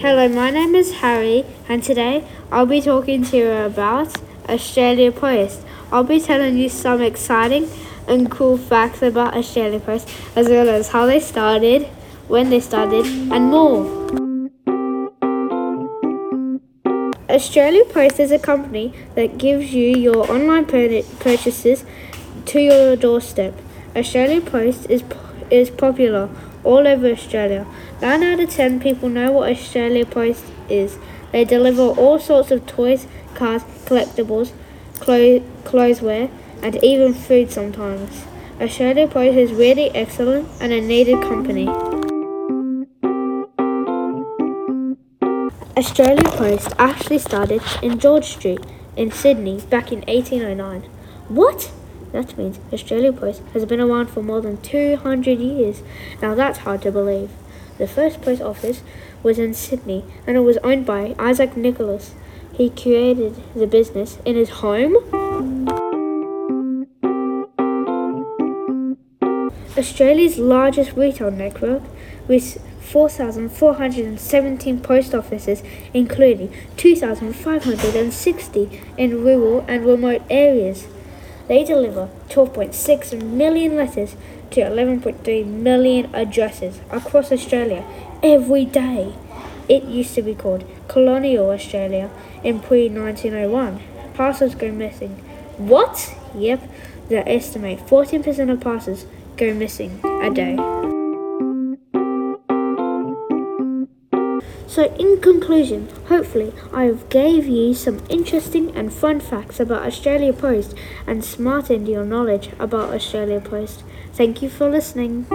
Hello, my name is Harry, and today I'll be talking to you about Australia Post. I'll be telling you some exciting and cool facts about Australia Post, as well as how they started, when they started, and more. Australia Post is a company that gives you your online purchases to your doorstep. Australia Post is is popular all over Australia. 9 out of 10 people know what Australia Post is. They deliver all sorts of toys, cars, collectibles, clo- clotheswear, and even food sometimes. Australia Post is really excellent and a needed company. Australia Post actually started in George Street in Sydney back in 1809. What? That means Australia Post has been around for more than 200 years. Now that's hard to believe. The first post office was in Sydney and it was owned by Isaac Nicholas. He created the business in his home. Australia's largest retail network with 4,417 post offices, including 2,560 in rural and remote areas. They deliver 12.6 million letters to 11.3 million addresses across Australia every day. It used to be called Colonial Australia in pre 1901. Parcels go missing. What? Yep, they estimate 14% of parcels go missing a day. So in conclusion, hopefully I have gave you some interesting and fun facts about Australia Post and smartened your knowledge about Australia Post. Thank you for listening.